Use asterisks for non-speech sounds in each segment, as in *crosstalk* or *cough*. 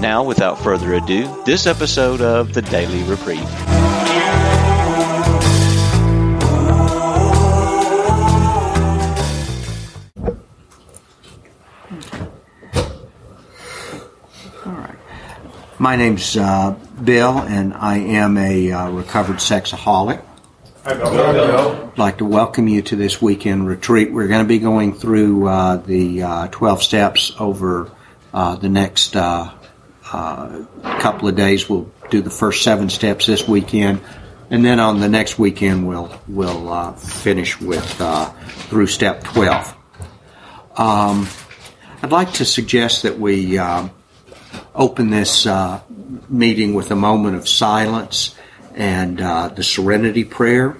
Now, without further ado, this episode of the Daily Reprieve. All right. My name's uh, Bill, and I am a uh, recovered sexaholic. I'd like to welcome you to this weekend retreat. We're going to be going through uh, the uh, 12 steps over uh, the next uh, couple of days. We'll do the first seven steps this weekend, and then on the next weekend we'll we'll finish with through step 12. Um, I'd like to suggest that we open this uh, meeting with a moment of silence and uh, the serenity prayer.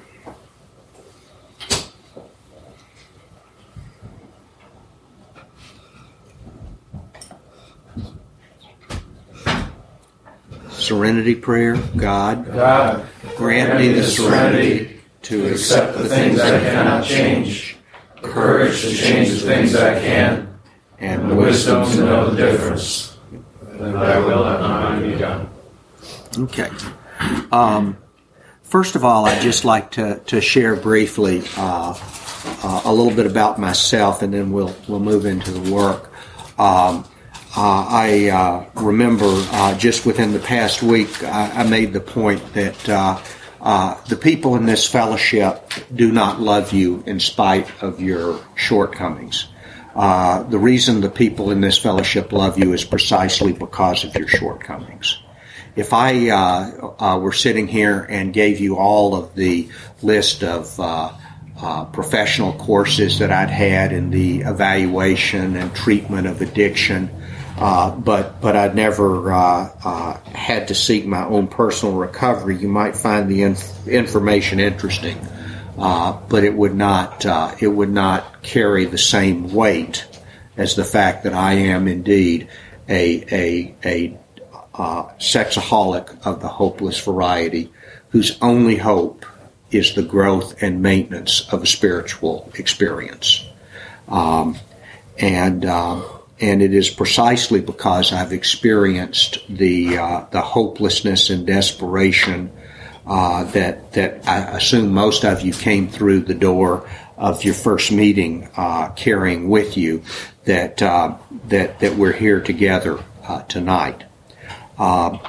Serenity prayer, God, God grant me the serenity to accept the things I cannot change, courage to change the things I can, and the wisdom to know the difference that thy will mine be done. Okay. Um, first of all, I'd just like to, to share briefly uh, uh, a little bit about myself, and then we'll we'll move into the work. Um, uh, I uh, remember uh, just within the past week, I, I made the point that uh, the people in this fellowship do not love you in spite of your shortcomings. Uh, the reason the people in this fellowship love you is precisely because of your shortcomings. If I uh, uh, were sitting here and gave you all of the list of uh, uh, professional courses that I'd had in the evaluation and treatment of addiction, but but I'd never had to seek my own personal recovery, you might find the inf- information interesting uh, but it would not uh, it would not carry the same weight as the fact that I am indeed a a a uh, sexaholic of the hopeless variety, whose only hope is the growth and maintenance of a spiritual experience, um, and. Um, and it is precisely because I've experienced the uh, the hopelessness and desperation uh, that that I assume most of you came through the door of your first meeting uh, carrying with you that uh, that that we're here together uh, tonight. Um,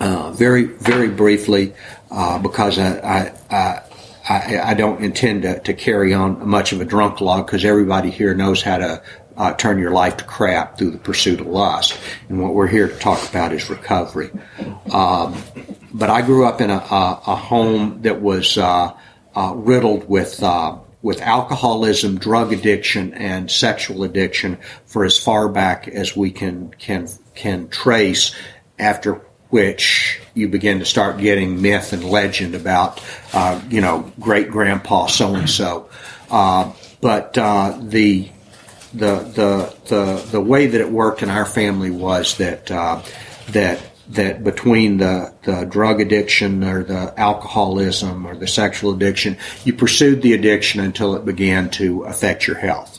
uh, very very briefly, because I, I, I, I don't intend to, to, carry on much of a drunk log because everybody here knows how to uh, turn your life to crap through the pursuit of lust. And what we're here to talk about is recovery. Um, but I grew up in a, a, a home that was uh, uh, riddled with uh, with alcoholism, drug addiction, and sexual addiction for as far back as we can can can trace. After which you begin to start getting myth and legend about, uh, you know, great grandpa so and so. But uh, the the the the the way that it worked in our family was that uh, that that between the, the drug addiction or the alcoholism or the sexual addiction, you pursued the addiction until it began to affect your health.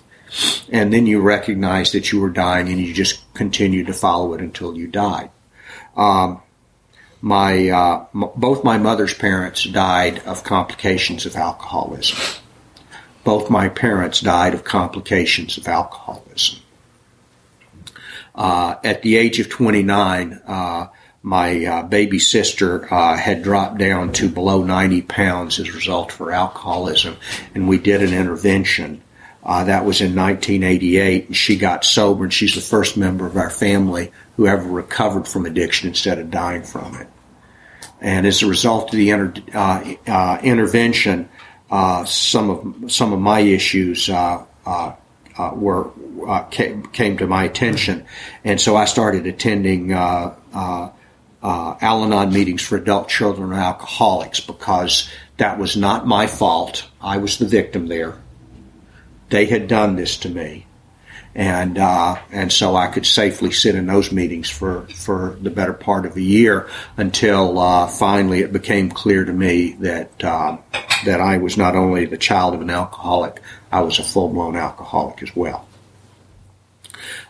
And then you recognized that you were dying and you just continued to follow it until you died. Um, my, uh, m- both my mother's parents died of complications of alcoholism. Both my parents died of complications of alcoholism. Uh, at the age of 29, uh, my uh, baby sister uh, had dropped down to below 90 pounds as a result of her alcoholism, and we did an intervention. Uh, that was in 1988, and she got sober, and she's the first member of our family who ever recovered from addiction instead of dying from it. And as a result of the inter- uh, intervention, uh, some of some of my issues uh, uh, uh, were came, came, to my attention, and so I started attending uh, Al Anon meetings for adult children of alcoholics because that was not my fault. I was the victim there. They had done this to me, and uh, and so I could safely sit in those meetings for for the better part of a year until uh, finally it became clear to me that uh, that I was not only the child of an alcoholic, I was a full blown alcoholic as well.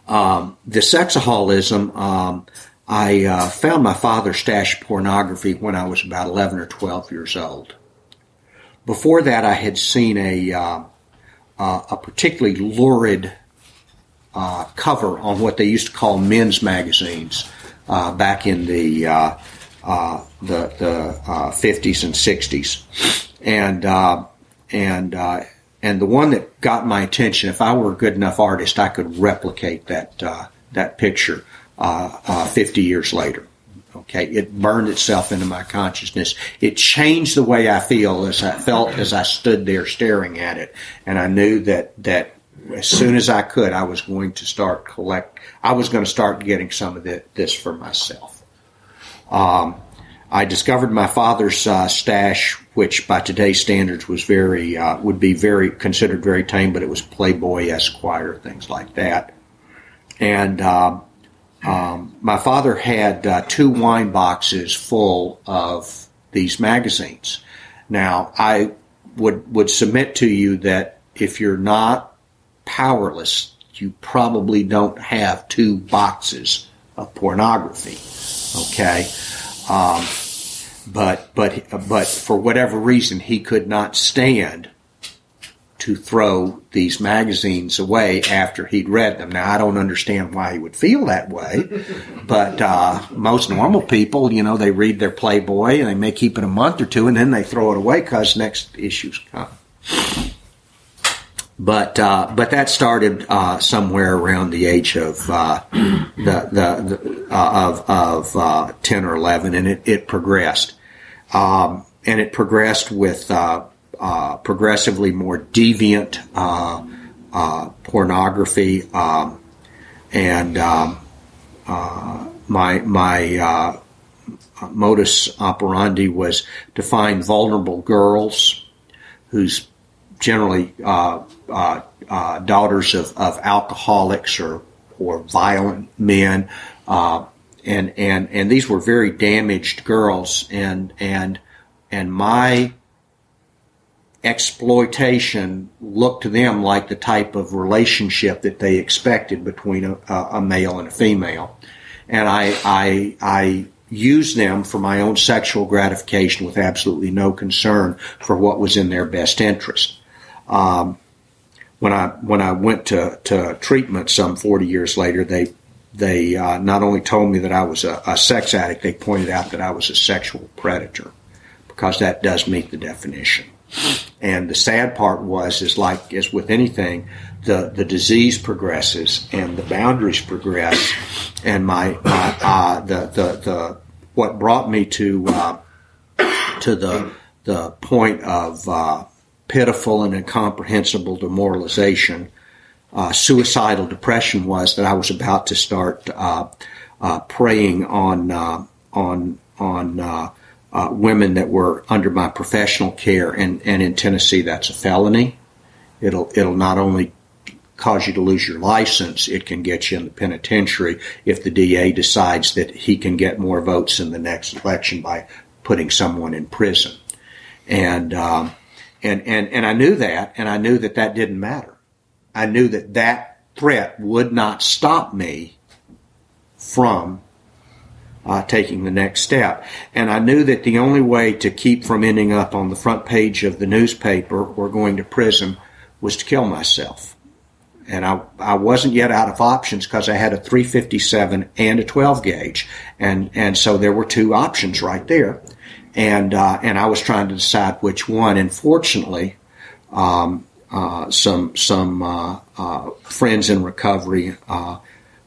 Um, the sexaholism. Um, I uh, found my father stashed pornography when I was about 11 or 12 years old. Before that, I had seen a uh, uh, a particularly lurid uh, cover on what they used to call men's magazines uh, back in the uh, uh, the the fifties and sixties, and and and the one that got my attention. If I were a good enough artist, I could replicate that that picture fifty years later. Okay, it burned itself into my consciousness. It changed the way I feel as I felt as I stood there staring at it, and I knew that that as soon as I could, I was going to start collect. I was going to start getting some of the, this for myself. Um, I discovered my father's uh, stash, which by today's standards was very uh, would be very considered very tame, but it was Playboy Esquire things like that, and. Uh, um, my father had uh, two wine boxes full of these magazines. Now, I would would submit to you that if you're not powerless, you probably don't have two boxes of pornography. Okay, um, but but but for whatever reason, he could not stand to throw these magazines away after he'd read them. Now, I don't understand why he would feel that way, *laughs* but uh, most normal people, you know, they read their Playboy and they may keep it a month or two and then they throw it away because next issues come. But uh, but that started uh, somewhere around the age of uh, the, the, the uh, of of uh, ten or eleven, and it, it progressed, um, and it progressed with uh, progressively more deviant pornography, um, and um, my my modus operandi was to find vulnerable girls who's generally uh, uh, uh, daughters of, of alcoholics or or violent men. and and and these were very damaged girls and and and my exploitation looked to them like the type of relationship that they expected between a, a male and a female. And I, I, I used them for my own sexual gratification with absolutely no concern for what was in their best interest. Um, when I when I went to, to treatment some 40 years later, they they uh, not only told me that I was a, a sex addict, they pointed out that I was a sexual predator because that does meet the definition. And the sad part was, is like as with anything, the, the disease progresses and the boundaries progress. And my, my uh, the, the, the, what brought me to, uh, to the, the point of, uh, pitiful and incomprehensible demoralization, uh, suicidal depression was that I was about to start, uh, uh, preying on, on, on, uh, women that were under my professional care, and, and in Tennessee that's a felony. It'll it'll not only cause you to lose your license, it can get you in the penitentiary if the DA decides that he can get more votes in the next election by putting someone in prison. And um, and and and I knew that, and I knew that that didn't matter. I knew that that threat would not stop me from uh, taking the next step. And I knew that the only way to keep from ending up on the front page of the newspaper or going to prison was to kill myself. And I, I wasn't yet out of options because I had a 357 and a 12 gauge. And, and so there were two options right there. And, uh, and I was trying to decide which one. And fortunately, um, uh, some, some, uh, uh, friends in recovery, uh,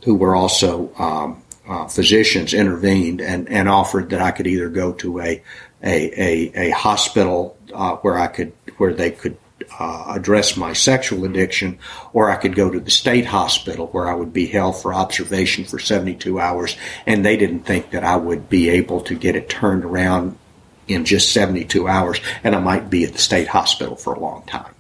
who were also, um, uh, physicians intervened and, and offered that I could either go to a a, a, a hospital where I could where they could address my sexual addiction, or I could go to the state hospital where I would be held for observation for 72 hours, and they didn't think that I would be able to get it turned around in just 72 hours, and I might be at the state hospital for a long time.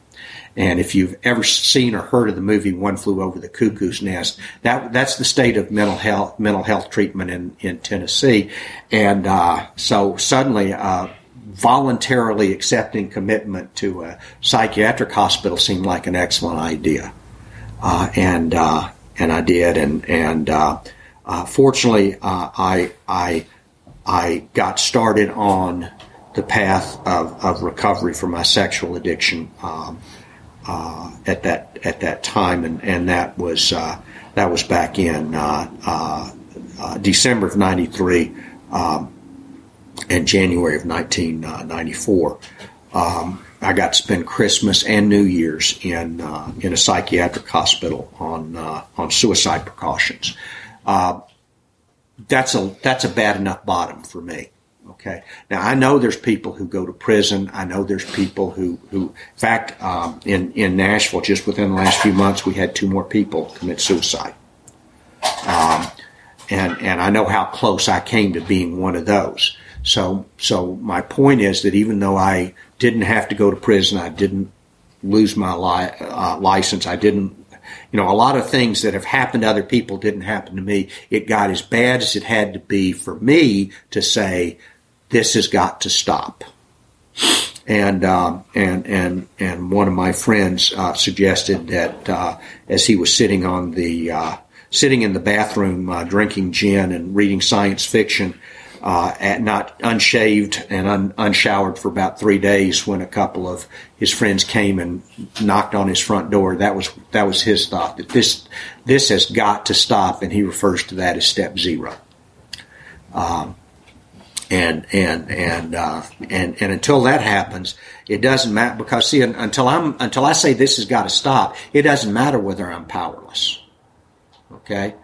And if you've ever seen or heard of the movie One Flew Over the Cuckoo's Nest, that that's the state of mental health mental health treatment in in Tennessee. And uh, so suddenly, uh, voluntarily accepting commitment to a psychiatric hospital seemed like an excellent idea, uh, and uh, and I did. And and uh, uh, fortunately, I I I got started on the path of, of recovery for my sexual addiction. Um, uh, at that at that time, and and that was uh, that was back in uh, uh, uh December of '93 um, and January of 1994. Um, I got to spend Christmas and New Year's in in a psychiatric hospital on on suicide precautions. That's a that's a bad enough bottom for me. Okay. Now I know there's people who go to prison. I know there's people who, who, in fact, um, in in Nashville, just within the last few months, we had two more people commit suicide. Um, and and I know how close I came to being one of those. So so my point is that even though I didn't have to go to prison, I didn't lose my li- uh, license. I didn't you know, a lot of things that have happened to other people didn't happen to me. It got as bad as it had to be for me to say, this has got to stop. And um, and and and one of my friends uh, suggested that uh, as he was sitting on the uh, sitting in the bathroom uh, drinking gin and reading science fiction, uh, at not unshaved and un, unshowered for about three days, when a couple of his friends came and knocked on his front door, that was that was his thought that this this has got to stop, and he refers to that as step zero. Um, and and and uh, and and until that happens, it doesn't matter because see until I'm until I say this has got to stop, it doesn't matter whether I'm powerless. Okay,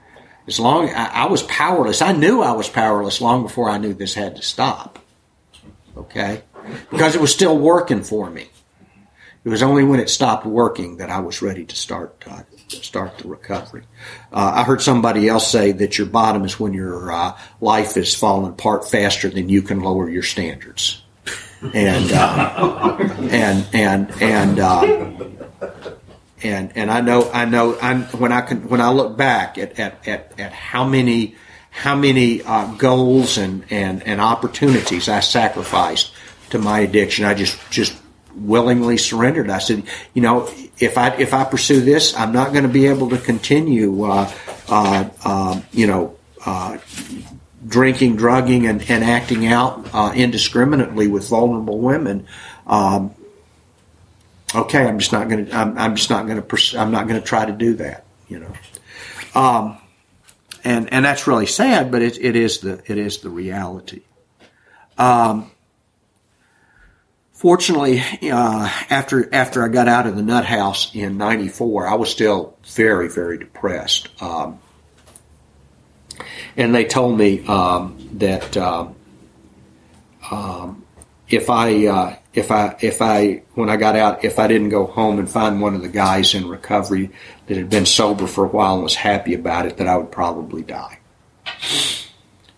as long I, I was powerless, I knew I was powerless long before I knew this had to stop. Okay, because it was still working for me. It was only when it stopped working that I was ready to start uh, start the recovery. Uh, I heard somebody else say that your bottom is when your uh, life is falling apart faster than you can lower your standards, and uh, and and and uh, and and I know I know i when I can when I look back at at at, at how many how many uh, goals and, and and opportunities I sacrificed to my addiction, I just just willingly surrendered. I said, you know, if I if I pursue this, I'm not going to be able to continue, uh, uh, uh, you know, uh, drinking, drugging, and, and acting out uh, indiscriminately with vulnerable women. Um, okay, I'm just not going to. I'm, I'm, just not going to. Pers- I'm not going to try to do that. You know. Um, and and that's really sad, but it, it is the it is the reality. Um, Fortunately, uh, after after I got out of the nut house in '94, I was still very very depressed, um, and they told me um, that uh, um, if I uh, if I if I when I got out, if I didn't go home and find one of the guys in recovery that had been sober for a while and was happy about it, that I would probably die.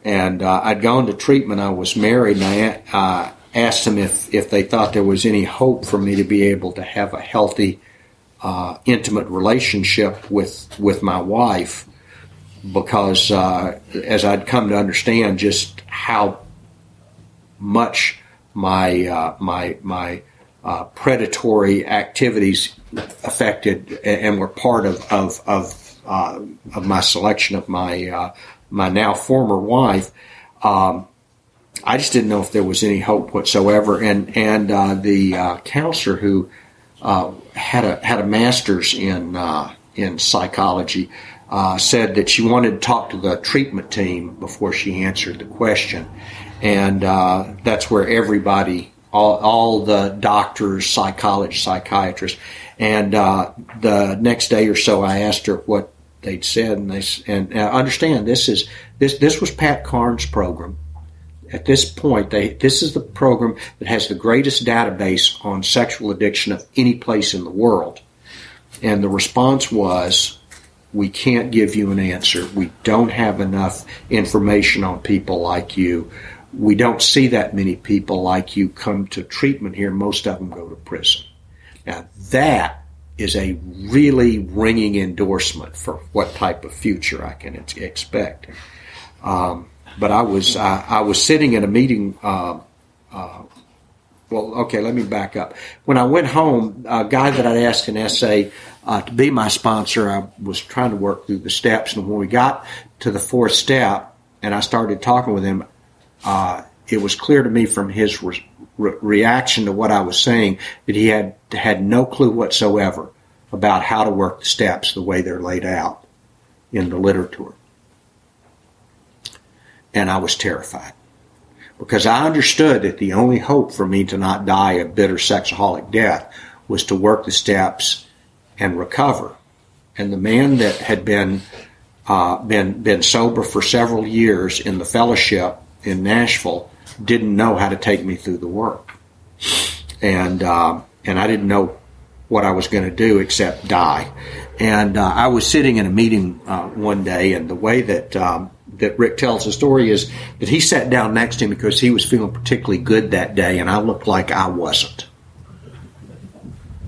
And uh, I'd gone to treatment. I was married, and I uh, asked them if, if they thought there was any hope for me to be able to have a healthy, uh, intimate relationship with with my wife, because uh, as I'd come to understand just how much my uh, my my uh, predatory activities affected and were part of of of, uh, of my selection of my uh, my now former wife. Um, I just didn't know if there was any hope whatsoever. And and uh, the uh, counselor who had a had a master's in in psychology said that she wanted to talk to the treatment team before she answered the question, and uh, that's where everybody, all all the doctors, psychologists, psychiatrists, and the next day or so, I asked her what they'd said, and they and understand this is this this was Pat Carnes' program At this point, they, this is the program that has the greatest database on sexual addiction of any place in the world. And the response was, we can't give you an answer. We don't have enough information on people like you. We don't see that many people like you come to treatment here. Most of them go to prison. Now that is a really ringing endorsement for what type of future I can expect. Um, but I was I, I, was sitting in a meeting. Uh, uh, well, okay, let me back up. When I went home, a guy that I'd asked in SA uh, to be my sponsor, I was trying to work through the steps, and when we got to the fourth step, and I started talking with him, uh, it was clear to me from his re- reaction to what I was saying that he had had no clue whatsoever about how to work the steps the way they're laid out in the literature. And I was terrified because I understood that the only hope for me to not die a bitter sexaholic death was to work the steps and recover. And the man that had been uh, been been sober for several years in the fellowship in Nashville didn't know how to take me through the work, and uh, and I didn't know what I was going to do except die. And uh, I was sitting in a meeting uh, one day, and the way that um, that Rick tells the story is that he sat down next to him because he was feeling particularly good that day, and I looked like I wasn't.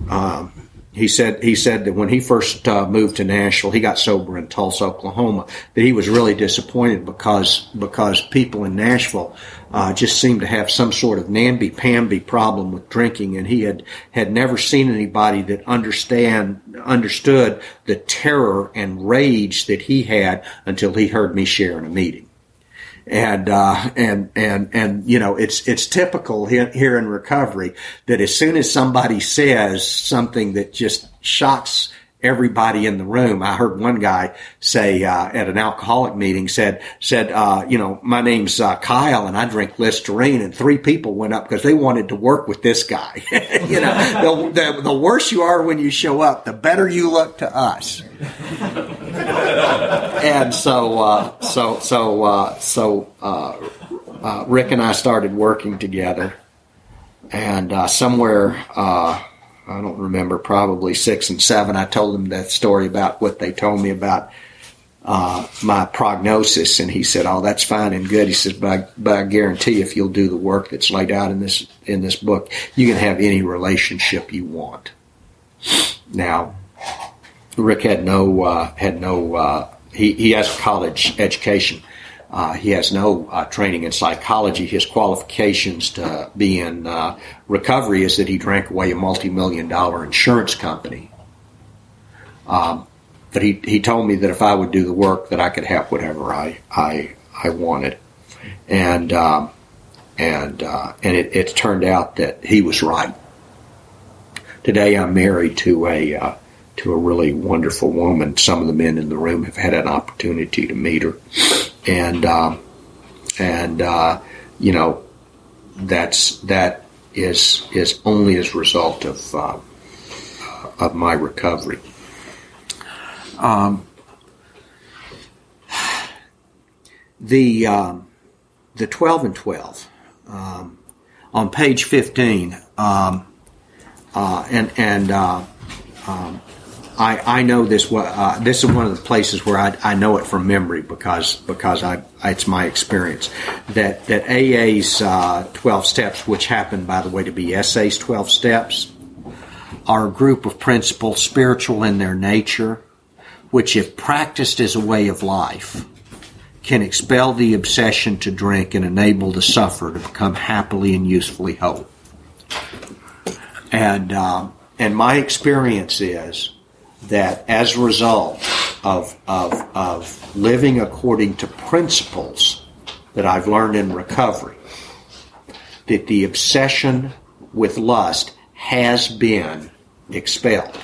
Um, he said he said that when he first uh, moved to Nashville, he got sober in Tulsa, Oklahoma. That he was really disappointed because because people in Nashville uh, just seemed to have some sort of namby-pamby problem with drinking, and he had had never seen anybody that understand understood the terror and rage that he had until he heard me share in a meeting and uh, and and and you know it's it's typical here in recovery that as soon as somebody says something that just shocks everybody in the room. I heard one guy say uh, at an alcoholic meeting said said uh, you know my name's uh, Kyle and I drink Listerine and three people went up because they wanted to work with this guy. *laughs* you know the, the, the worse you are when you show up, the better you look to us. and so uh, so so uh, so uh, Rick and I started working together, and somewhere I don't remember, probably six and seven, I told him that story about what they told me about uh, my prognosis, and he said, "Oh, that's fine and good." He says, but I, "But I guarantee, if you'll do the work that's laid out in this in this book, you can have any relationship you want." Now, Rick had no uh, had no uh, he he has a college education, uh, he has no uh, training in psychology. His qualifications to be in uh, recovery is that he drank away a multi-million dollar insurance company. Um, but he, he told me that if I would do the work, that I could have whatever I I, I wanted, and um, and uh, and it, it, turned out that he was right. Today, I'm married to a uh, to a really wonderful woman. Some of the men in the room have had an opportunity to meet her and um, and uh, you know that's that is is only as a result of uh, of my recovery. Um, the um, the twelve and twelve um, on page fifteen, um, uh, and and uh, um, I, I know this. Uh, this is one of the places where I, I know it from memory because because I it's my experience that that AA's uh, twelve steps, which happen by the way to be SA's twelve steps, are a group of principles spiritual in their nature, which if practiced as a way of life, can expel the obsession to drink and enable the sufferer to become happily and usefully whole. And uh, and my experience is that as a result of, of, of living according to principles that I've learned in recovery, that the obsession with lust has been expelled.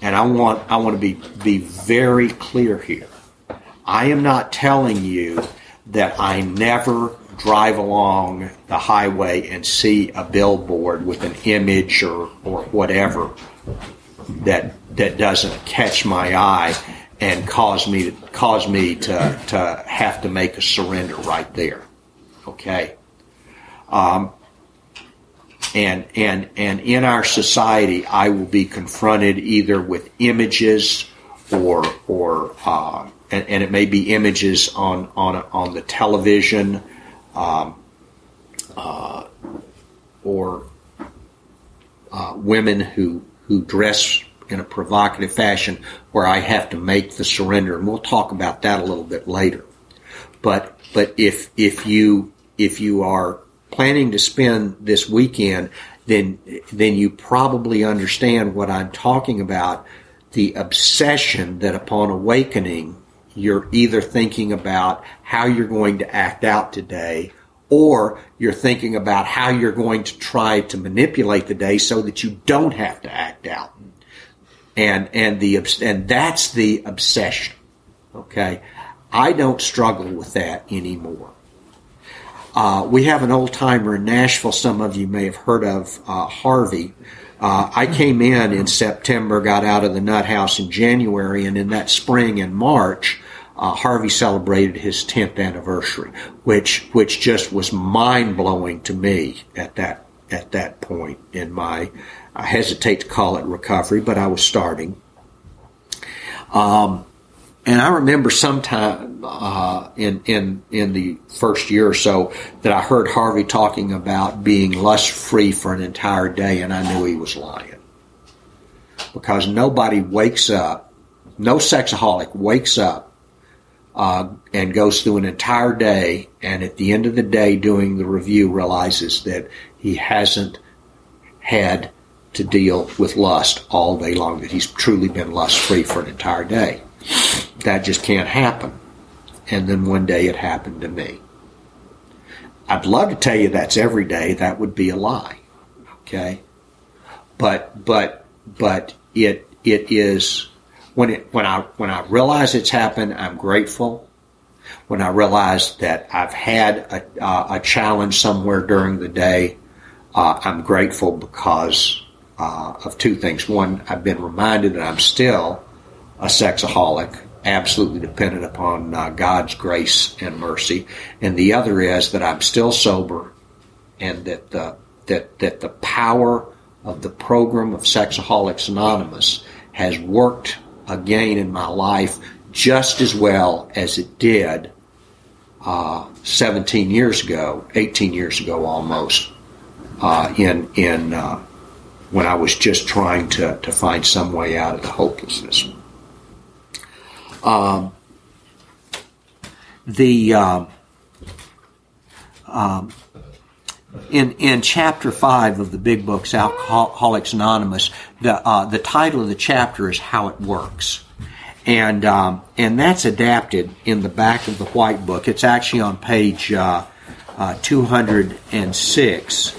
And I want, I want to be, be very clear here. I am not telling you that I never drive along the highway and see a billboard with an image or, or whatever that that doesn't catch my eye and cause me to cause me to, to have to make a surrender right there. Okay. Um, and and and in our society, I will be confronted either with images or or uh, and, and, it may be images on on on the television, um, uh, or uh, women who who dress in a provocative fashion, where I have to make the surrender, and we'll talk about that a little bit later. But but if if you if you are planning to spend this weekend, then then you probably understand what I'm talking about. The obsession that upon awakening, you're either thinking about how you're going to act out today, or you're thinking about how you're going to try to manipulate the day so that you don't have to act out. And and the and that's the obsession. Okay, I don't struggle with that anymore. Uh, we have an old timer in Nashville. Some of you may have heard of uh, Harvey. Uh, I came in in September, got out of the nut house in January, and in that spring and March, uh, Harvey celebrated his 10th anniversary, which which just was mind blowing to me at that at that point in my. I hesitate to call it recovery, but I was starting. Um, and I remember sometime uh, in in in the first year or so that I heard Harvey talking about being lust free for an entire day, and I knew he was lying because nobody wakes up, no sexaholic wakes up uh, and goes through an entire day, and at the end of the day, doing the review, realizes that he hasn't had to deal with lust all day long, that he's truly been lust free for an entire day. That just can't happen. And then one day it happened to me. I'd love to tell you that's every day. That would be a lie. Okay. But, but, but it, it is when it, when I, when I realize it's happened, I'm grateful. When I realize that I've had a, uh, a challenge somewhere during the day, uh, I'm grateful because uh, of two things. One, I've been reminded that I'm still a sexaholic, absolutely dependent upon uh, God's grace and mercy, and the other is that I'm still sober, and that the that that the power of the program of Sexaholics Anonymous has worked again in my life just as well as it did uh, 17 years ago, 18 years ago almost, uh, in in uh, when I was just trying to, to find some way out of the hopelessness. Um, the um, um, in in chapter five of the big books, Alcoholics Anonymous, the uh, the title of the chapter is "How It Works," and um, and that's adapted in the back of the white book. It's actually on page uh, uh, two hundred and six.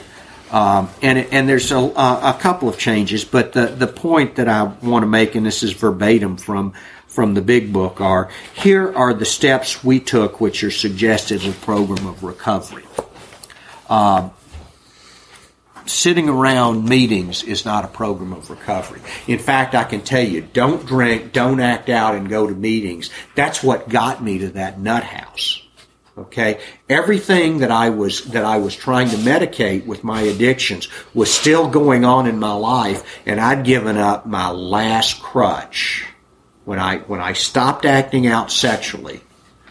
Um, and and there's a, a couple of changes, but the, the point that I want to make, and this is verbatim from from the big book are here are the steps we took which are suggested in the program of recovery. Uh, sitting around meetings is not a program of recovery. In fact, I can tell you, don't drink, don't act out and go to meetings. That's what got me to that nut house. Okay. Everything that I was, that I was trying to medicate with my addictions was still going on in my life and I'd given up my last crutch when I when I stopped acting out sexually,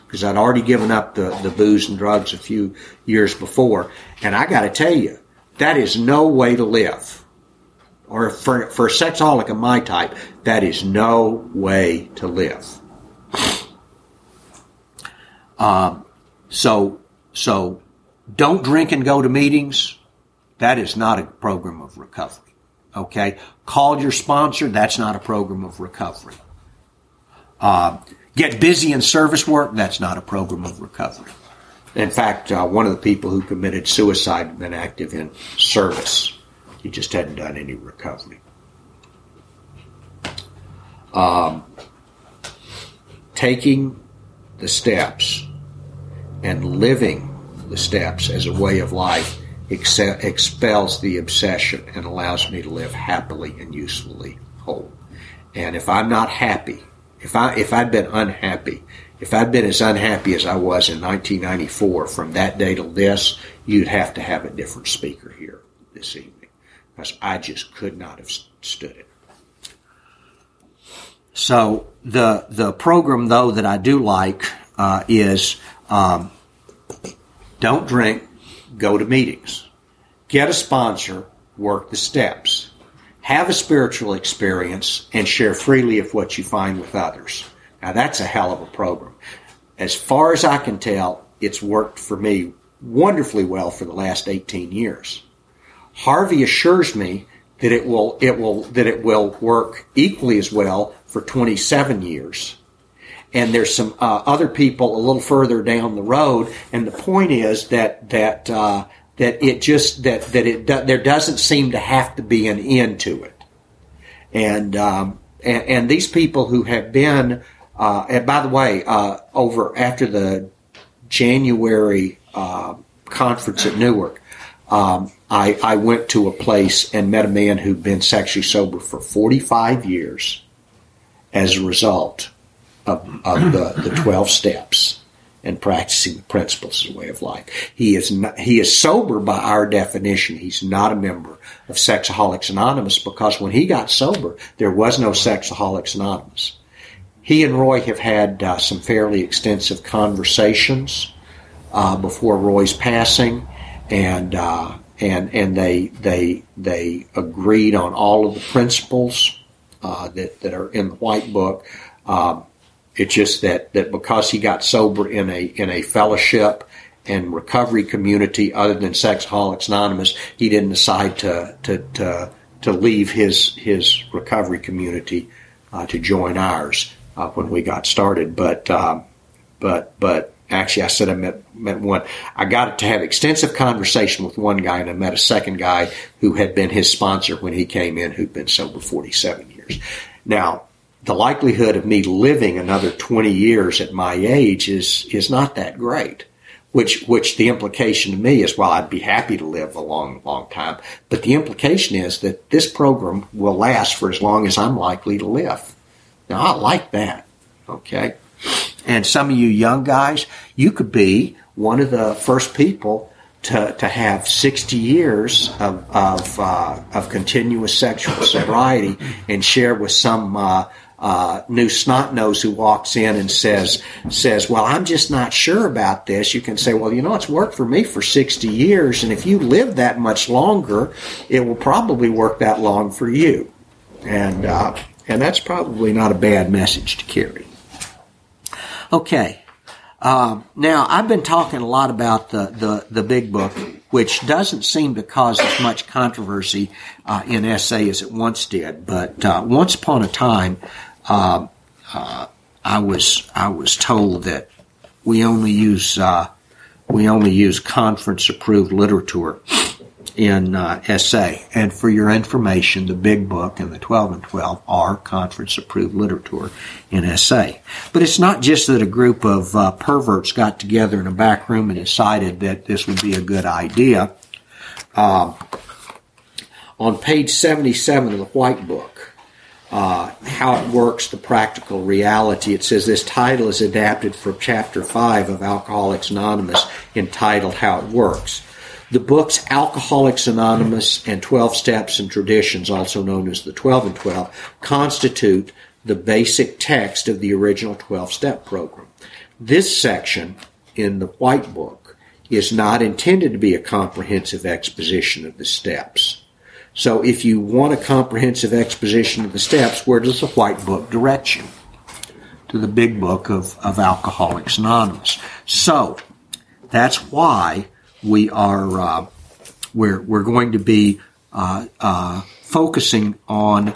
because I'd already given up the, the booze and drugs a few years before, and I got to tell you, that is no way to live. Or for for a sexaholic of my type, that is no way to live. Um, so so don't drink and go to meetings. That is not a program of recovery. Okay? Call your sponsor. That's not a program of recovery. Uh, get busy in service work, that's not a program of recovery. In fact, uh, one of the people who committed suicide had been active in service. He just hadn't done any recovery. Um, taking the steps and living the steps as a way of life ex- expels the obsession and allows me to live happily and usefully whole. And if I'm not happy if I if I'd been unhappy If I'd been as unhappy as I was in 1994 from that day till this, you'd have to have a different speaker here this evening because I just could not have stood it. So the the program though that I do like uh, is um, don't drink, go to meetings, get a sponsor, work the steps, have a spiritual experience, and share freely of what you find with others. Now that's a hell of a program. As far as I can tell, it's worked for me wonderfully well for the last 18 years. Harvey assures me that it will it will that it will work equally as well for 27 years. And there's some uh, other people a little further down the road, and the point is that that uh, that it just that that it there doesn't seem to have to be an end to it. And um, and, and, these people who have been, uh, and by the way, uh, over after the January uh, conference at Newark, um, I, I went to a place and met a man who'd been sexually sober for 45 years as a result of, of the, the 12 steps and practicing the principles as a way of life. He is not, he is sober by our definition. He's not a member of Sexaholics Anonymous because when he got sober, there was no Sexaholics Anonymous. He and Roy have had uh, some fairly extensive conversations uh, before Roy's passing, and uh, and and they they they agreed on all of the principles uh, that that are in the White Book. It's just that that because he got sober in a in a fellowship and recovery community other than Sexaholics Anonymous, he didn't decide to to to, to leave his his recovery community uh, to join ours uh, when we got started. But um, but but actually, I said I met met one. I got to have extensive conversation with one guy, and I met a second guy who had been his sponsor when he came in, who'd been sober forty seven years. Now the likelihood of me living another 20 years at my age is is not that great which which the implication to me is well I'd be happy to live a long long time. But the implication is that this program will last for as long as I'm likely to live. Now I like that okay? And some of you young guys you could be one of the first people to, to have 60 years of, of, uh, of continuous sexual sobriety and share with some uh, uh, new snot nose who walks in and says says, "Well, I'm just not sure about this." You can say, "Well, you know, it's worked for me for 60 years, and if you live that much longer, it will probably work that long for you." And uh, and that's probably not a bad message to carry. Okay. Uh, now I've been talking a lot about the, the, the big book, which doesn't seem to cause as much controversy uh, in SA as it once did. But uh, once upon a time, uh, uh, I was I was told that we only use uh, we only use conference approved literature in uh, SA. And for your information, the Big Book and the 12 and 12 are conference approved literature in SA. But it's not just that a group of uh, perverts got together in a back room and decided that this would be a good idea. Uh, on page 77 of the White Book, uh, how it works, the practical reality. It says this title is adapted from Chapter 5 of Alcoholics Anonymous entitled How It Works. The books Alcoholics Anonymous and 12 Steps and Traditions, also known as the 12 and 12, constitute the basic text of the original 12 step program. This section in the White Book is not intended to be a comprehensive exposition of the steps. So if you want a comprehensive exposition of the steps, where does the White Book direct you? To the big book of, of Alcoholics Anonymous. So that's why we are uh, we're we're going to be uh, uh, focusing on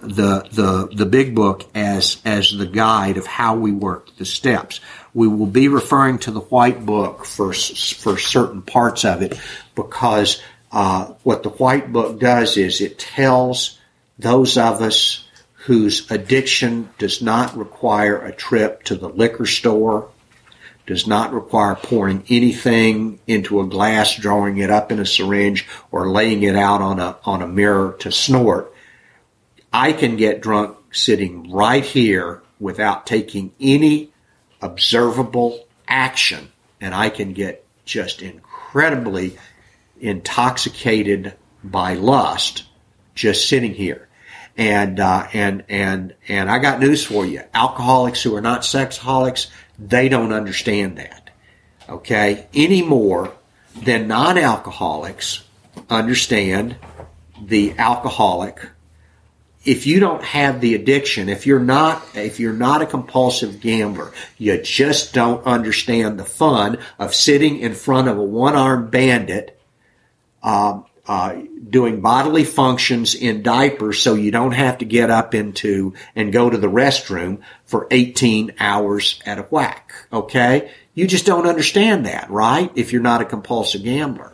the the the big book as as the guide of how we work the steps. We will be referring to the white book for for certain parts of it because uh, what the White Book does is it tells those of us whose addiction does not require a trip to the liquor store, does not require pouring anything into a glass, drawing it up in a syringe, or laying it out on a, on a mirror to snort. I can get drunk sitting right here without taking any observable action, and I can get just incredibly intoxicated by lust just sitting here. And uh, and and and I got news for you: alcoholics who are not sexaholics, they don't understand that. Okay, any more than non-alcoholics understand the alcoholic if you don't have the addiction, if you're not, if you're not a compulsive gambler, you just don't understand the fun of sitting in front of a one-armed bandit, uh, uh, doing bodily functions in diapers so you don't have to get up into and go to the restroom for 18 hours at a whack. Okay? You just don't understand that, right? If you're not a compulsive gambler.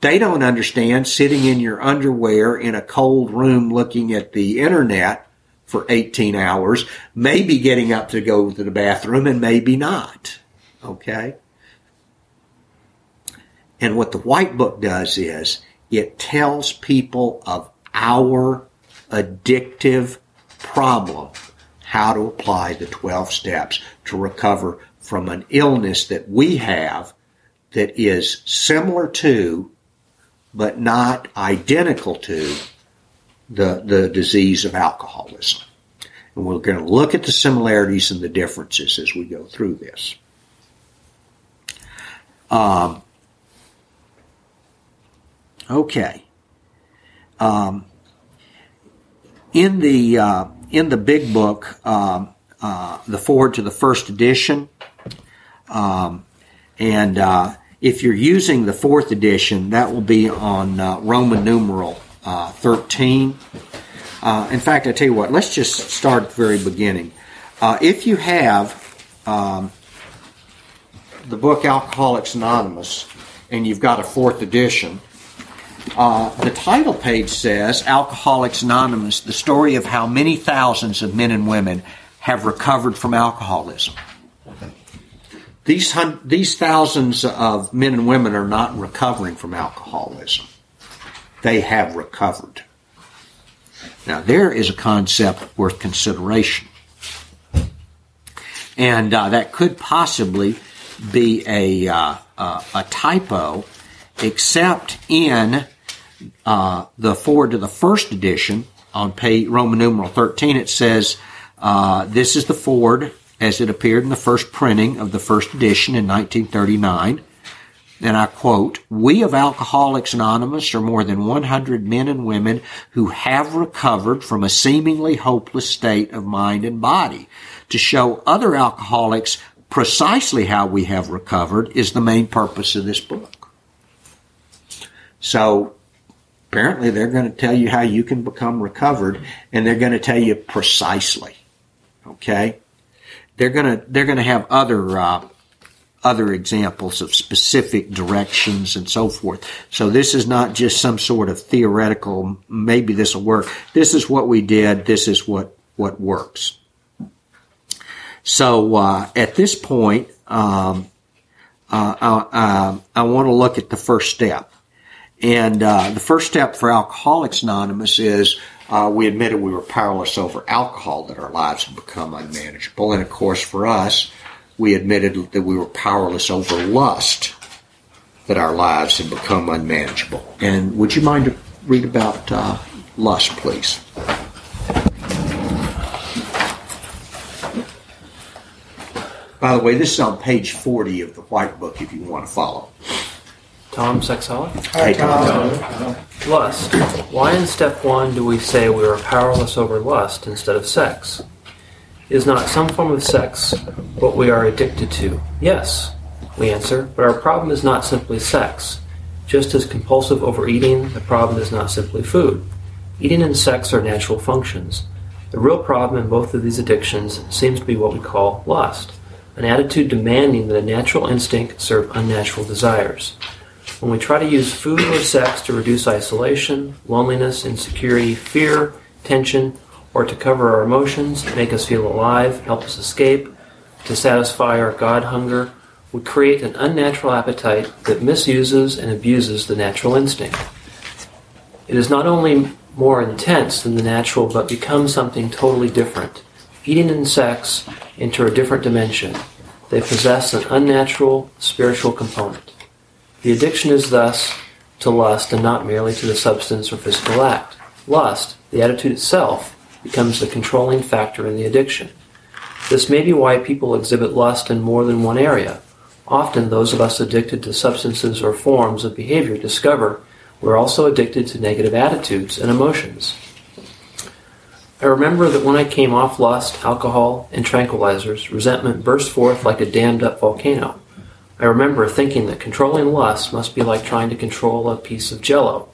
They don't understand sitting in your underwear in a cold room looking at the internet for 18 hours, maybe getting up to go to the bathroom and maybe not. Okay? And what the white book does is it tells people of our addictive problem how to apply the 12 steps to recover from an illness that we have that is similar to but not identical to the, the disease of alcoholism. And we're going to look at the similarities and the differences as we go through this. Um, okay. Um, in the uh, in the big book, um, uh, the foreword to the first edition, um, and uh, if you're using the fourth edition, that will be on uh, Roman numeral uh, 13. Uh, in fact, I tell you what, let's just start at the very beginning. If you have um, the book Alcoholics Anonymous and you've got a fourth edition, uh, the title page says Alcoholics Anonymous, the story of how many thousands of men and women have recovered from alcoholism. These, hun- these thousands of men and women are not recovering from alcoholism. They have recovered. Now, there is a concept worth consideration. And uh, that could possibly be a, uh, a typo, except in uh, the foreword to the first edition on page Roman numeral 13, it says, uh, This is the foreword as it appeared in the first printing of the first edition in 1939. And I quote, We of Alcoholics Anonymous are more than 100 men and women who have recovered from a seemingly hopeless state of mind and body. To show other alcoholics precisely how we have recovered is the main purpose of this book. So apparently they're going to tell you how you can become recovered and they're going to tell you precisely. Okay? they're gonna they're gonna have other uh, other examples of specific directions and so forth. So this is not just some sort of theoretical. Maybe this will work. This is what we did. This is what what works. So uh, at this point, um, uh, I, I want to look at the first step. And uh, the first step for Alcoholics Anonymous is uh, we admitted we were powerless over alcohol, that our lives had become unmanageable. And of course, for us, we admitted that we were powerless over lust, that our lives had become unmanageable. And would you mind to read about uh, lust, please? By the way, this is on page 40 of the White Book if you want to follow. Tom Sexaholic. Hey, Tom. Lust. Why in step one do we say we are powerless over lust instead of sex? Is not some form of sex what we are addicted to? Yes, we answer, but our problem is not simply sex. Just as compulsive overeating, the problem is not simply food. Eating and sex are natural functions. The real problem in both of these addictions seems to be what we call lust, an attitude demanding that a natural instinct serve unnatural desires. When we try to use food or sex to reduce isolation, loneliness, insecurity, fear, tension, or to cover our emotions, make us feel alive, help us escape, to satisfy our God hunger, we create an unnatural appetite that misuses and abuses the natural instinct. It is not only more intense than the natural, but becomes something totally different. Eating and sex enter a different dimension. they possess an unnatural spiritual component. The addiction is thus to lust and not merely to the substance or physical act. Lust, the attitude itself, becomes the controlling factor in the addiction. This may be why people exhibit lust in more than one area. Often, those of us addicted to substances or forms of behavior discover we're also addicted to negative attitudes and emotions. I remember that when I came off lust, alcohol, and tranquilizers, resentment burst forth like a dammed up volcano. I remember thinking that controlling lust must be like trying to control a piece of jello.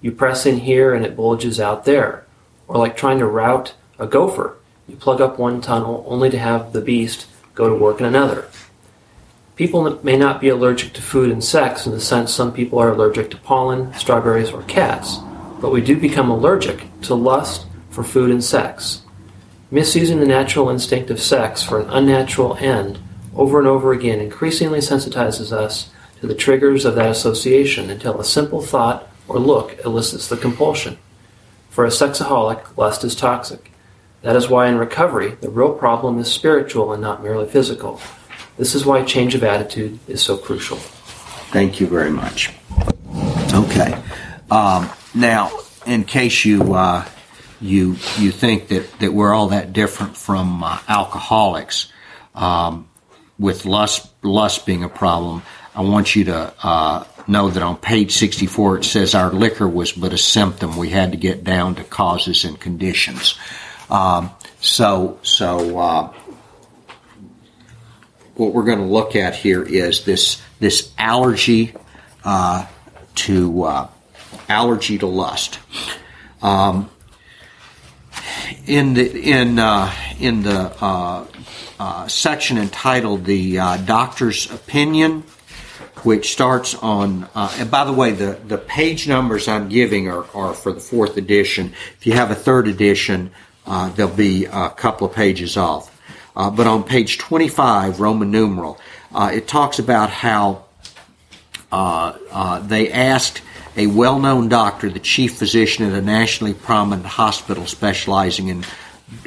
You press in here and it bulges out there. Or like trying to route a gopher. You plug up one tunnel only to have the beast go to work in another. People may not be allergic to food and sex in the sense some people are allergic to pollen, strawberries, or cats, but we do become allergic to lust, for food and sex. Misusing the natural instinct of sex for an unnatural end over and over again increasingly sensitizes us to the triggers of that association until a simple thought or look elicits the compulsion. For a sexaholic, lust is toxic. That is why in recovery, the real problem is spiritual and not merely physical. This is why change of attitude is so crucial. Thank you very much. Okay. Um, now, in case you uh, you you think that, that we're all that different from uh, alcoholics, um, with lust lust being a problem, I want you to uh, know that on page 64 it says our liquor was but a symptom. We had to get down to causes and conditions. Um, so so uh, what we're going to look at here is this this allergy uh, to uh, allergy to lust. Um, in the in uh, in the uh, uh, section entitled "The uh, Doctor's Opinion," which starts on. Uh, and by the way, the the page numbers I'm giving are, are for the fourth edition. If you have a third edition, uh, there'll be a couple of pages off. but on page 25, Roman numeral, it talks about how they asked a well known doctor, the chief physician at a nationally prominent hospital specializing in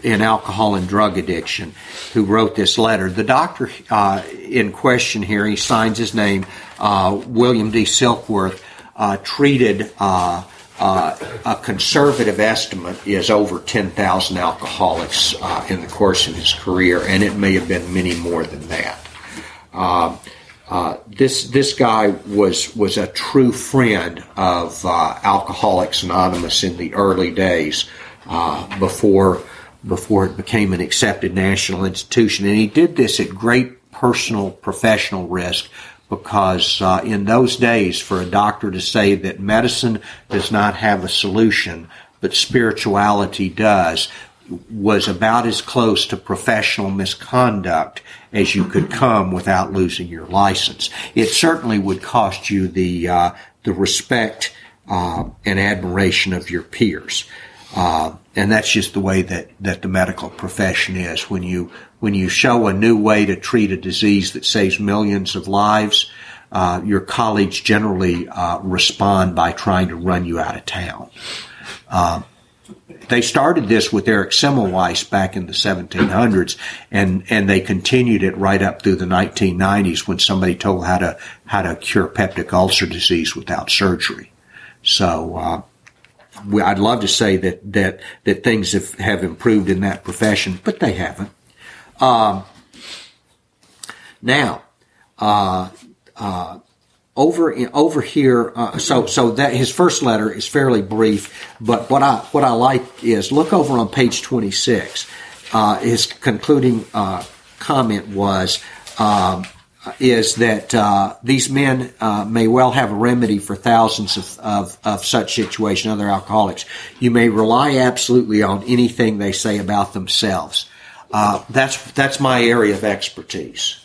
in alcohol and drug addiction, who wrote this letter. The doctor uh, in question here, he signs his name, uh, William D. Silkworth, uh, treated uh, uh, a conservative estimate is over 10,000 alcoholics uh, in the course of his career, and it may have been many more than that. This this guy was was a true friend of Alcoholics Anonymous in the early days before before it became an accepted national institution, and he did this at great personal professional risk because uh, in those days, for a doctor to say that medicine does not have a solution but spirituality does was about as close to professional misconduct as you could come without losing your license. It certainly would cost you the uh, the respect uh, and admiration of your peers, uh, and that's just the way that that the medical profession is. When you when you show a new way to treat a disease that saves millions of lives, uh, your colleagues generally uh, respond by trying to run you out of town. Uh, they started this with Erich Semmelweis back in the 1700s, and and they continued it right up through the 1990s when somebody told how to how to cure peptic ulcer disease without surgery. So. I'd love to say that that that things have, have improved in that profession, but they haven't. Um, now, uh, uh, over in, over here, uh, so so that his first letter is fairly brief, but what I what I like is look over on page twenty six. Uh, his concluding uh, comment was. Um, is that uh, these men uh, may well have a remedy for thousands of, of, of, such situations, other alcoholics. You may rely absolutely on anything they say about themselves. Uh, that's that's my area of expertise.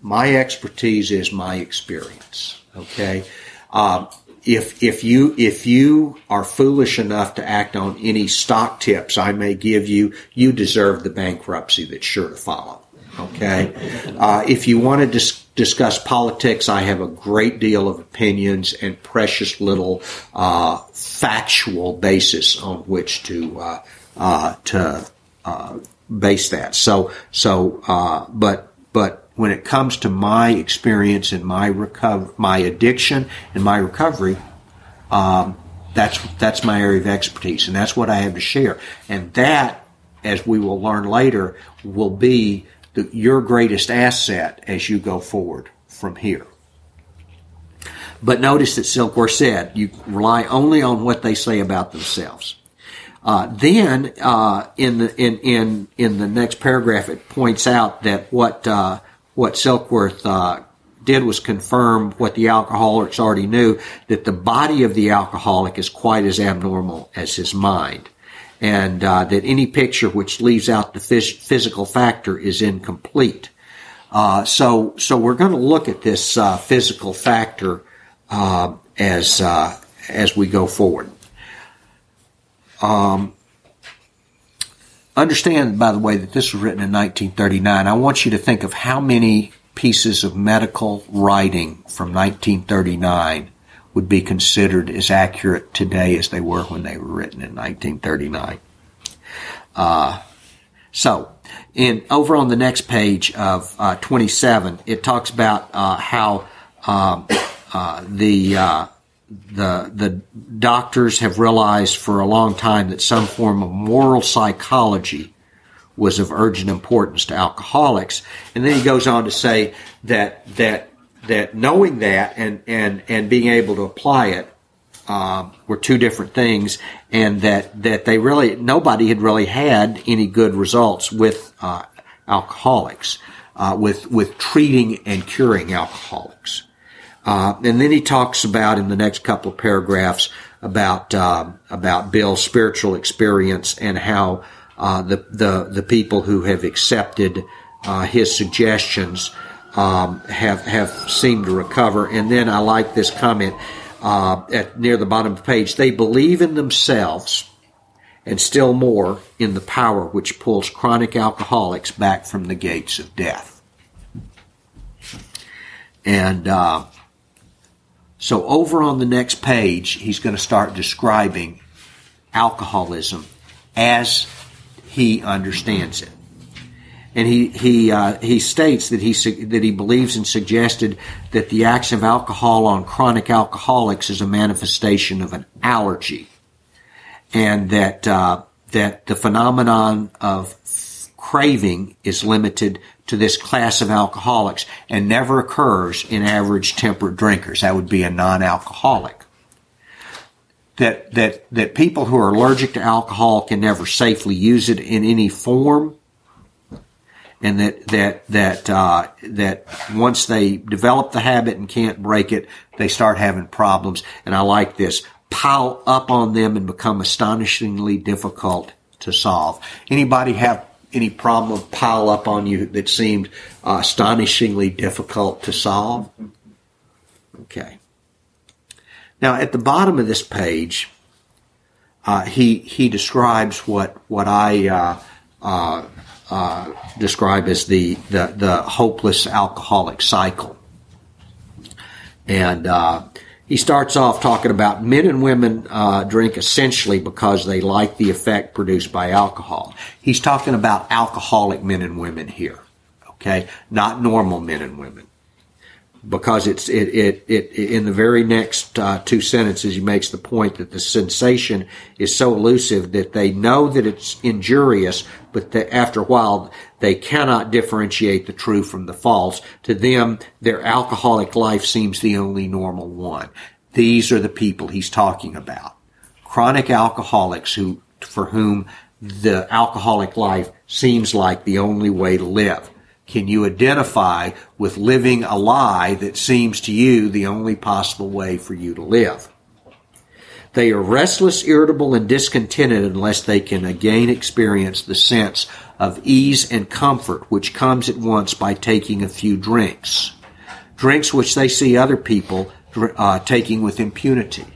My expertise is my experience. Okay. Uh, if if you if you are foolish enough to act on any stock tips I may give you, you deserve the bankruptcy that's sure to follow. Okay. Uh, if you want to dis- discuss politics, I have a great deal of opinions and precious little uh, factual basis on which to uh, uh, to uh, base that. So so but but when it comes to my experience and my recover, my addiction and my recovery, um, that's that's my area of expertise, and that's what I have to share. And that, as we will learn later, will be your greatest asset as you go forward from here. But notice that Silkworth said you rely only on what they say about themselves. Uh, then uh, in the in in in the next paragraph, it points out that what uh, what Silkworth uh, did was confirm what the alcoholics already knew that the body of the alcoholic is quite as abnormal as his mind, and uh, that any picture which leaves out the phys- physical factor is incomplete. Uh, so, so we're going to look at this uh, physical factor uh, as uh, as we go forward. Um, understand, by the way, that this was written in 1939. I want you to think of how many pieces of medical writing from 1939 would be considered as accurate today as they were when they were written in 1939. Uh, so, in over on the next page of uh, 27, it talks about uh, how um, uh, the uh, the the doctors have realized for a long time that some form of moral psychology was of urgent importance to alcoholics. And then he goes on to say that that that knowing that and and and being able to apply it um, were two different things, and that that they really nobody had really had any good results with uh, alcoholics, uh, with with treating and curing alcoholics. Uh, and then he talks about in the next couple of paragraphs about um, about Bill's spiritual experience and how uh, the, the, the people who have accepted uh, his suggestions um, have, have seemed to recover. And then I like this comment uh, at near the bottom of the page. They believe in themselves and still more in the power which pulls chronic alcoholics back from the gates of death. And uh, so over on the next page, he's going to start describing alcoholism as he understands it. And he he uh, he states that he that he believes and suggested that the action of alcohol on chronic alcoholics is a manifestation of an allergy, and that uh, that the phenomenon of craving is limited to this class of alcoholics and never occurs in average temperate drinkers. That would be a non-alcoholic. That that that people who are allergic to alcohol can never safely use it in any form, and that that that uh, that once they develop the habit and can't break it, they start having problems. And I like this: pile up on them and become astonishingly difficult to solve. Anybody have any problem pile up on you that seemed uh, astonishingly difficult to solve? Okay. Now, at the bottom of this page, uh, he he describes what what I uh, uh, describe as the, the the hopeless alcoholic cycle, and uh, he starts off talking about men and women uh, drink essentially because they like the effect produced by alcohol. He's talking about alcoholic men and women here, okay, not normal men and women because it's it, it, it in the very next uh, two sentences he makes the point that the sensation is so elusive that they know that it's injurious but that after a while they cannot differentiate the true from the false. To them their alcoholic life seems the only normal one. These are the people he's talking about. Chronic alcoholics who for whom the alcoholic life seems like the only way to live can you identify with living a lie that seems to you the only possible way for you to live? They are restless, irritable, and discontented unless they can again experience the sense of ease and comfort which comes at once by taking a few drinks. Drinks which they see other people uh, taking with impunity.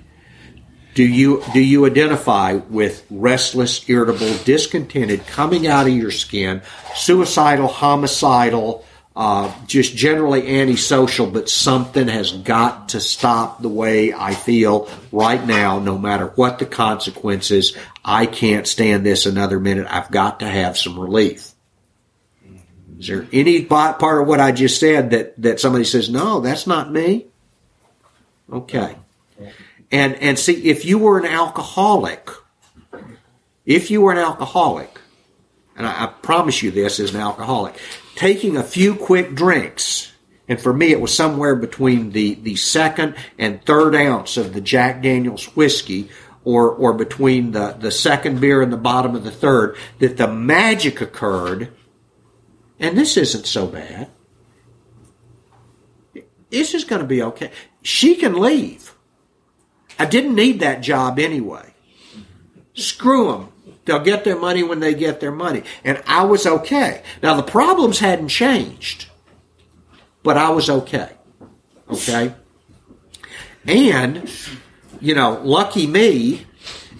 Do you, do you identify with restless, irritable, discontented, coming out of your skin, suicidal, homicidal, uh, just generally antisocial, but something has got to stop the way I feel right now, no matter what the consequences. I can't stand this another minute. I've got to have some relief. Is there any part of what I just said that, that somebody says, no, that's not me? Okay. And, and see, if you were an alcoholic, if you were an alcoholic, and I, I promise you this as an alcoholic, taking a few quick drinks, and for me it was somewhere between the, the second and third ounce of the Jack Daniels whiskey, or, or between the, the second beer and the bottom of the third, that the magic occurred, and this isn't so bad. This is going to be okay. She can leave. I didn't need that job anyway. Screw them. They'll get their money when they get their money. And I was okay. Now, the problems hadn't changed, but I was okay. Okay? And, you know, lucky me,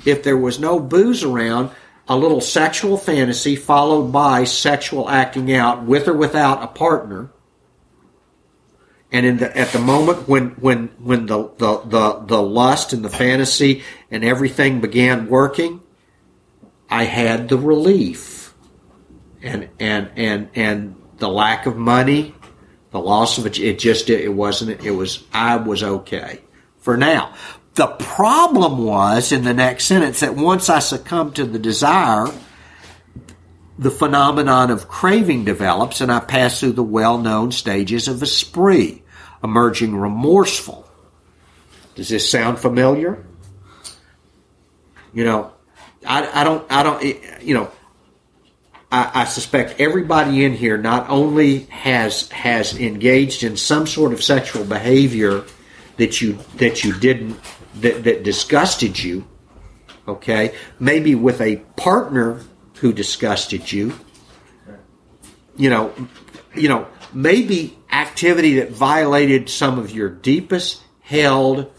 if there was no booze around, a little sexual fantasy followed by sexual acting out with or without a partner. And in the, at the moment when, when, when the, the, the, the lust and the fantasy and everything began working, I had the relief and and and and the lack of money, the loss of it. It just it wasn't. It was I was okay for now. The problem was in the next sentence that once I succumbed to the desire, the phenomenon of craving develops, and I pass through the well-known stages of a spree, emerging remorseful. Does this sound familiar? You know, I, I don't, I don't, eh, you know, I, I, suspect everybody in here not only has has engaged in some sort of sexual behavior that you that you didn't that, that disgusted you, okay, maybe with a partner who disgusted you, you know, you know, maybe activity that violated some of your deepest held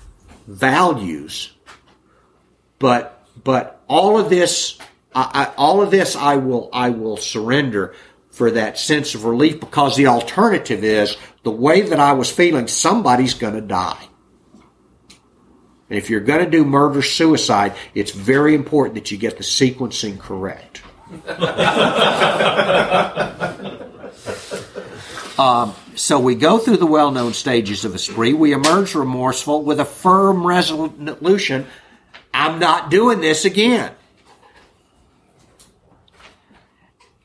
values, but but all of this, I, I, all of this, I will, I will surrender for that sense of relief because the alternative is the way that I was feeling, somebody's going to die. And if you're going to do murder suicide, it's very important that you get the sequencing correct. *laughs* um, so we go through the well known stages of a spree. We emerge remorseful with a firm resolution I'm not doing this again.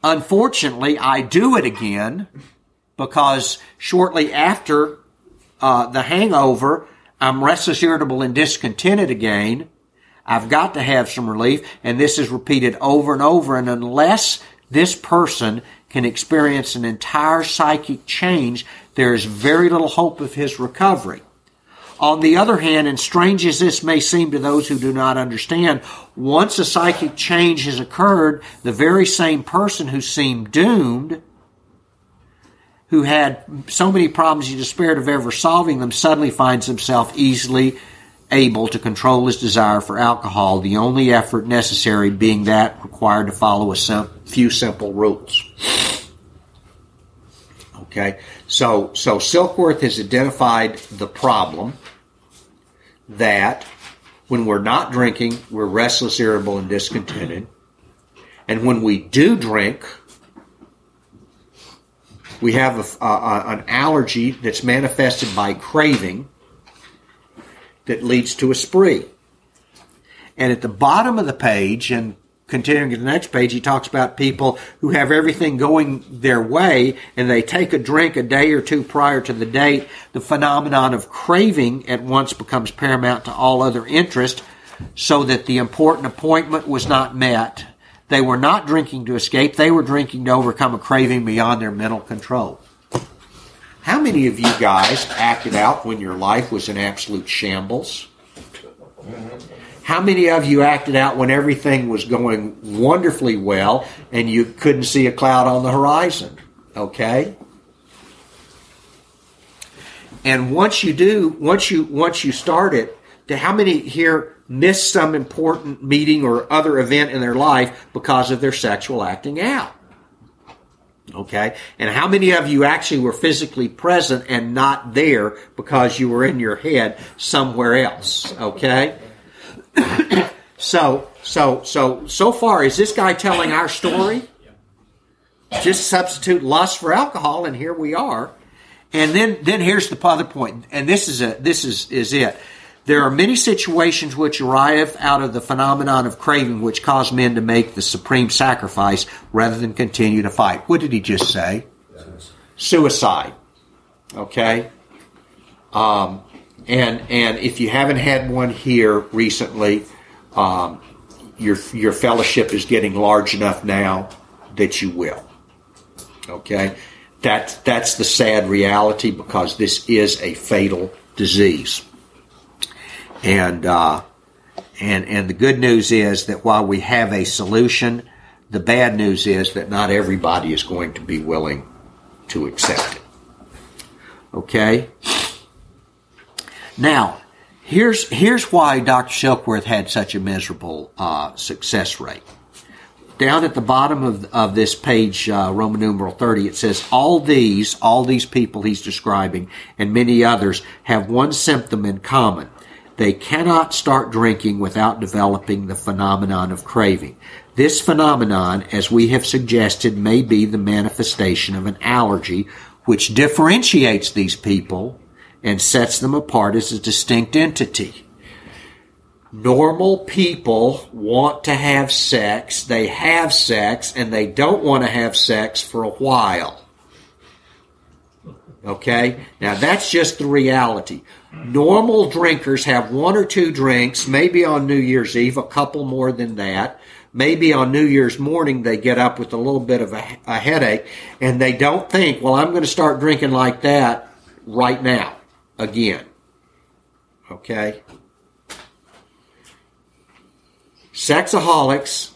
Unfortunately, I do it again because shortly after uh, the hangover, I'm restless, irritable, and discontented again. I've got to have some relief, and this is repeated over and over. And unless this person can experience an entire psychic change, there is very little hope of his recovery. On the other hand, and strange as this may seem to those who do not understand, once a psychic change has occurred, the very same person who seemed doomed, who had so many problems he despaired of ever solving them, suddenly finds himself easily able to control his desire for alcohol, the only effort necessary being that required to follow a sim- few simple rules. Okay, so so Silkworth has identified the problem that when we're not drinking, we're restless, irritable, and discontented. And when we do drink, we have a, a, an allergy that's manifested by craving that leads to a spree. And at the bottom of the page, and continuing to the next page, he talks about people who have everything going their way and they take a drink a day or two prior to the date. The phenomenon of craving at once becomes paramount to all other interest so that the important appointment was not met. They were not drinking to escape. They were drinking to overcome a craving beyond their mental control. How many of you guys acted out when your life was in absolute shambles? How many of you acted out when everything was going wonderfully well and you couldn't see a cloud on the horizon? Okay? And once you do, once you once you start it, to how many here miss some important meeting or other event in their life because of their sexual acting out? Okay? And how many of you actually were physically present and not there because you were in your head somewhere else? Okay? So, so, so, so far, is this guy telling our story? just substitute lust for alcohol, and here we are. And then, then here's the other point, and this is a this is is it. There are many situations which arrive out of the phenomenon of craving, which cause men to make the supreme sacrifice rather than continue to fight. What did he just say? Suicide. Okay. Um, and and if you haven't had one here recently, um, your your fellowship is getting large enough now that you will. Okay, that's that's the sad reality because this is a fatal disease. And uh, and and the good news is that while we have a solution, the bad news is that not everybody is going to be willing to accept it. Okay. Now, here's here's why Dr. Silkworth had such a miserable uh, success rate. Down at the bottom of, of this page, uh, Roman numeral 30, it says, all these, all these people he's describing, and many others, have one symptom in common. They cannot start drinking without developing the phenomenon of craving. This phenomenon, as we have suggested, may be the manifestation of an allergy which differentiates these people and sets them apart as a distinct entity. Normal people want to have sex, they have sex, and they don't want to have sex for a while. Okay? Now that's just the reality. Normal drinkers have one or two drinks, maybe on New Year's Eve, a couple more than that. Maybe on New Year's morning they get up with a little bit of a, a headache and they don't think, well, I'm going to start drinking like that right now again. Okay? Sexaholics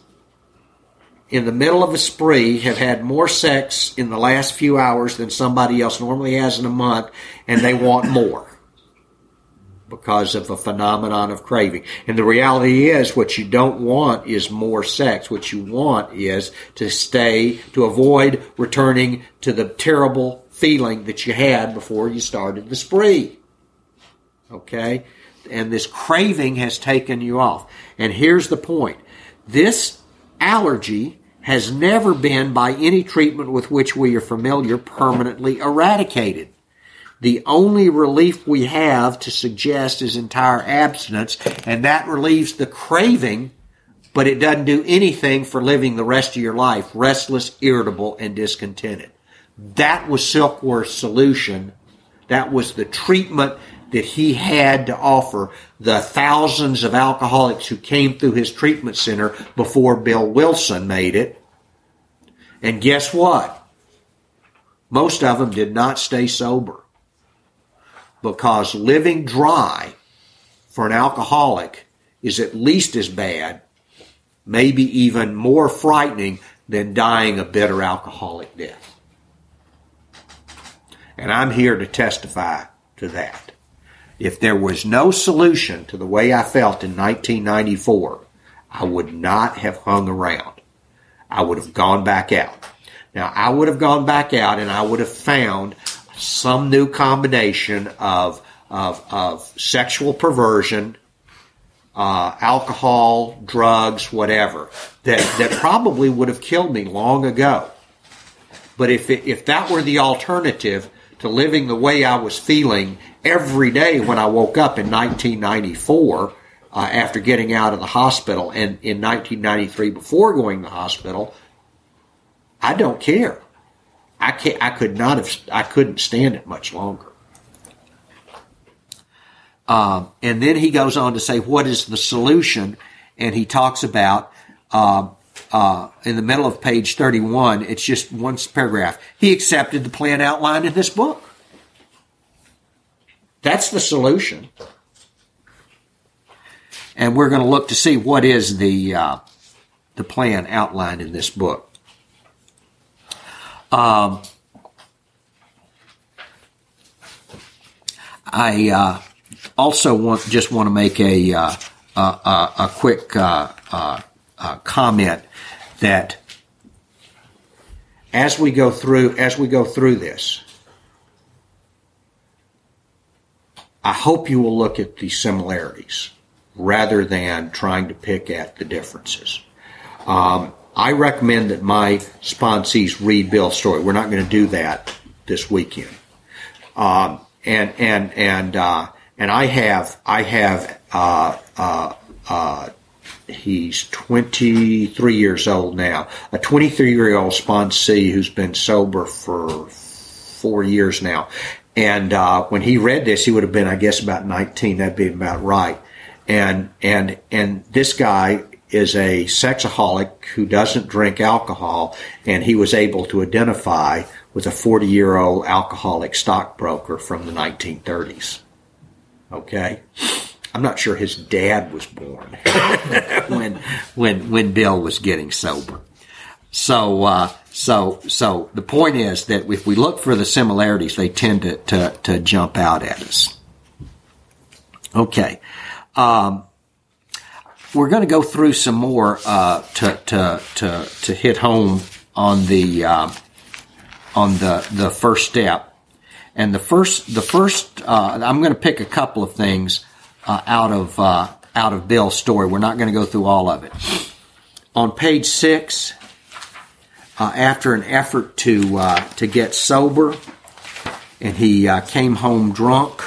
in the middle of a spree have had more sex in the last few hours than somebody else normally has in a month, and they want more because of a phenomenon of craving. And the reality is, what you don't want is more sex. What you want is to stay, to avoid returning to the terrible feeling that you had before you started the spree. Okay? And this craving has taken you off. And here's the point. This allergy has never been, by any treatment with which we are familiar, permanently eradicated. The only relief we have to suggest is entire abstinence, and that relieves the craving, but it doesn't do anything for living the rest of your life restless, irritable, and discontented. That was Silkworth's solution. That was the treatment that he had to offer the thousands of alcoholics who came through his treatment center before Bill Wilson made it. And guess what? Most of them did not stay sober because living dry for an alcoholic is at least as bad, maybe even more frightening than dying a bitter alcoholic death. And I'm here to testify to that. If there was no solution to the way I felt in 1994, I would not have hung around. I would have gone back out. Now, I would have gone back out and I would have found some new combination of, of, of sexual perversion, uh, alcohol, drugs, whatever, that, that probably would have killed me long ago. But if, it, if that were the alternative to living the way I was feeling every day when I woke up in 1994 uh, after getting out of the hospital and in 1993 before going to the hospital, I don't care. I can't, I could not have, I couldn't stand it much longer. Um, and then he goes on to say, what is the solution? And he talks about, uh, uh, in the middle of page 31, it's just one paragraph. He accepted the plan outlined in this book. That's the solution. And we're going to look to see what is the uh, the plan outlined in this book. Um, I uh, also want just want to make a uh, a, a, quick uh, comment that as we go through as we go through this, I hope you will look at the similarities rather than trying to pick at the differences. Um, I recommend that my sponsees read Bill's story. We're not going to do that this weekend. Um, and and and uh, and I have I have uh, uh, uh, he's 23 years old now. A 23 year old sponsee who's been sober for four years now. And uh, when he read this, he would have been, I guess, about 19. That'd be about right. And and and this guy is a sexaholic who doesn't drink alcohol, and he was able to identify with a 40 year old alcoholic stockbroker from the 1930s. Okay. I'm not sure his dad was born *laughs* when when when Bill was getting sober. So uh, so so the point is that if we look for the similarities, they tend to to, to jump out at us. Okay. Um, we're going to go through some more uh, to, to to to hit home on the uh, on the the first step. And the first the first uh, I'm going to pick a couple of things uh, out of uh, out of Bill's story. We're not going to go through all of it. On page six, uh, after an effort to uh, to get sober, and he uh, came home drunk.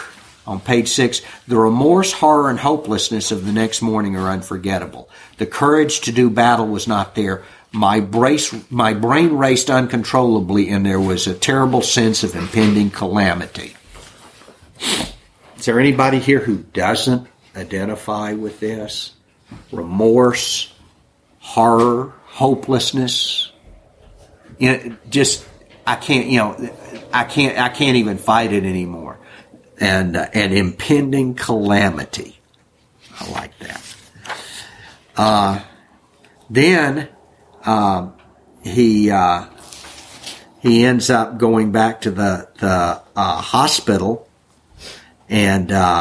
On page six, the remorse, horror, and hopelessness of the next morning are unforgettable. The courage to do battle was not there. My brace, my brain raced uncontrollably, and there was a terrible sense of impending calamity. Is there anybody here who doesn't identify with this? Remorse, horror, hopelessness. You know, just I can't. You know, I can't. I can't even fight it anymore. And uh, an impending calamity. I like that. Uh, then um, he uh, he ends up going back to the the uh, hospital and uh,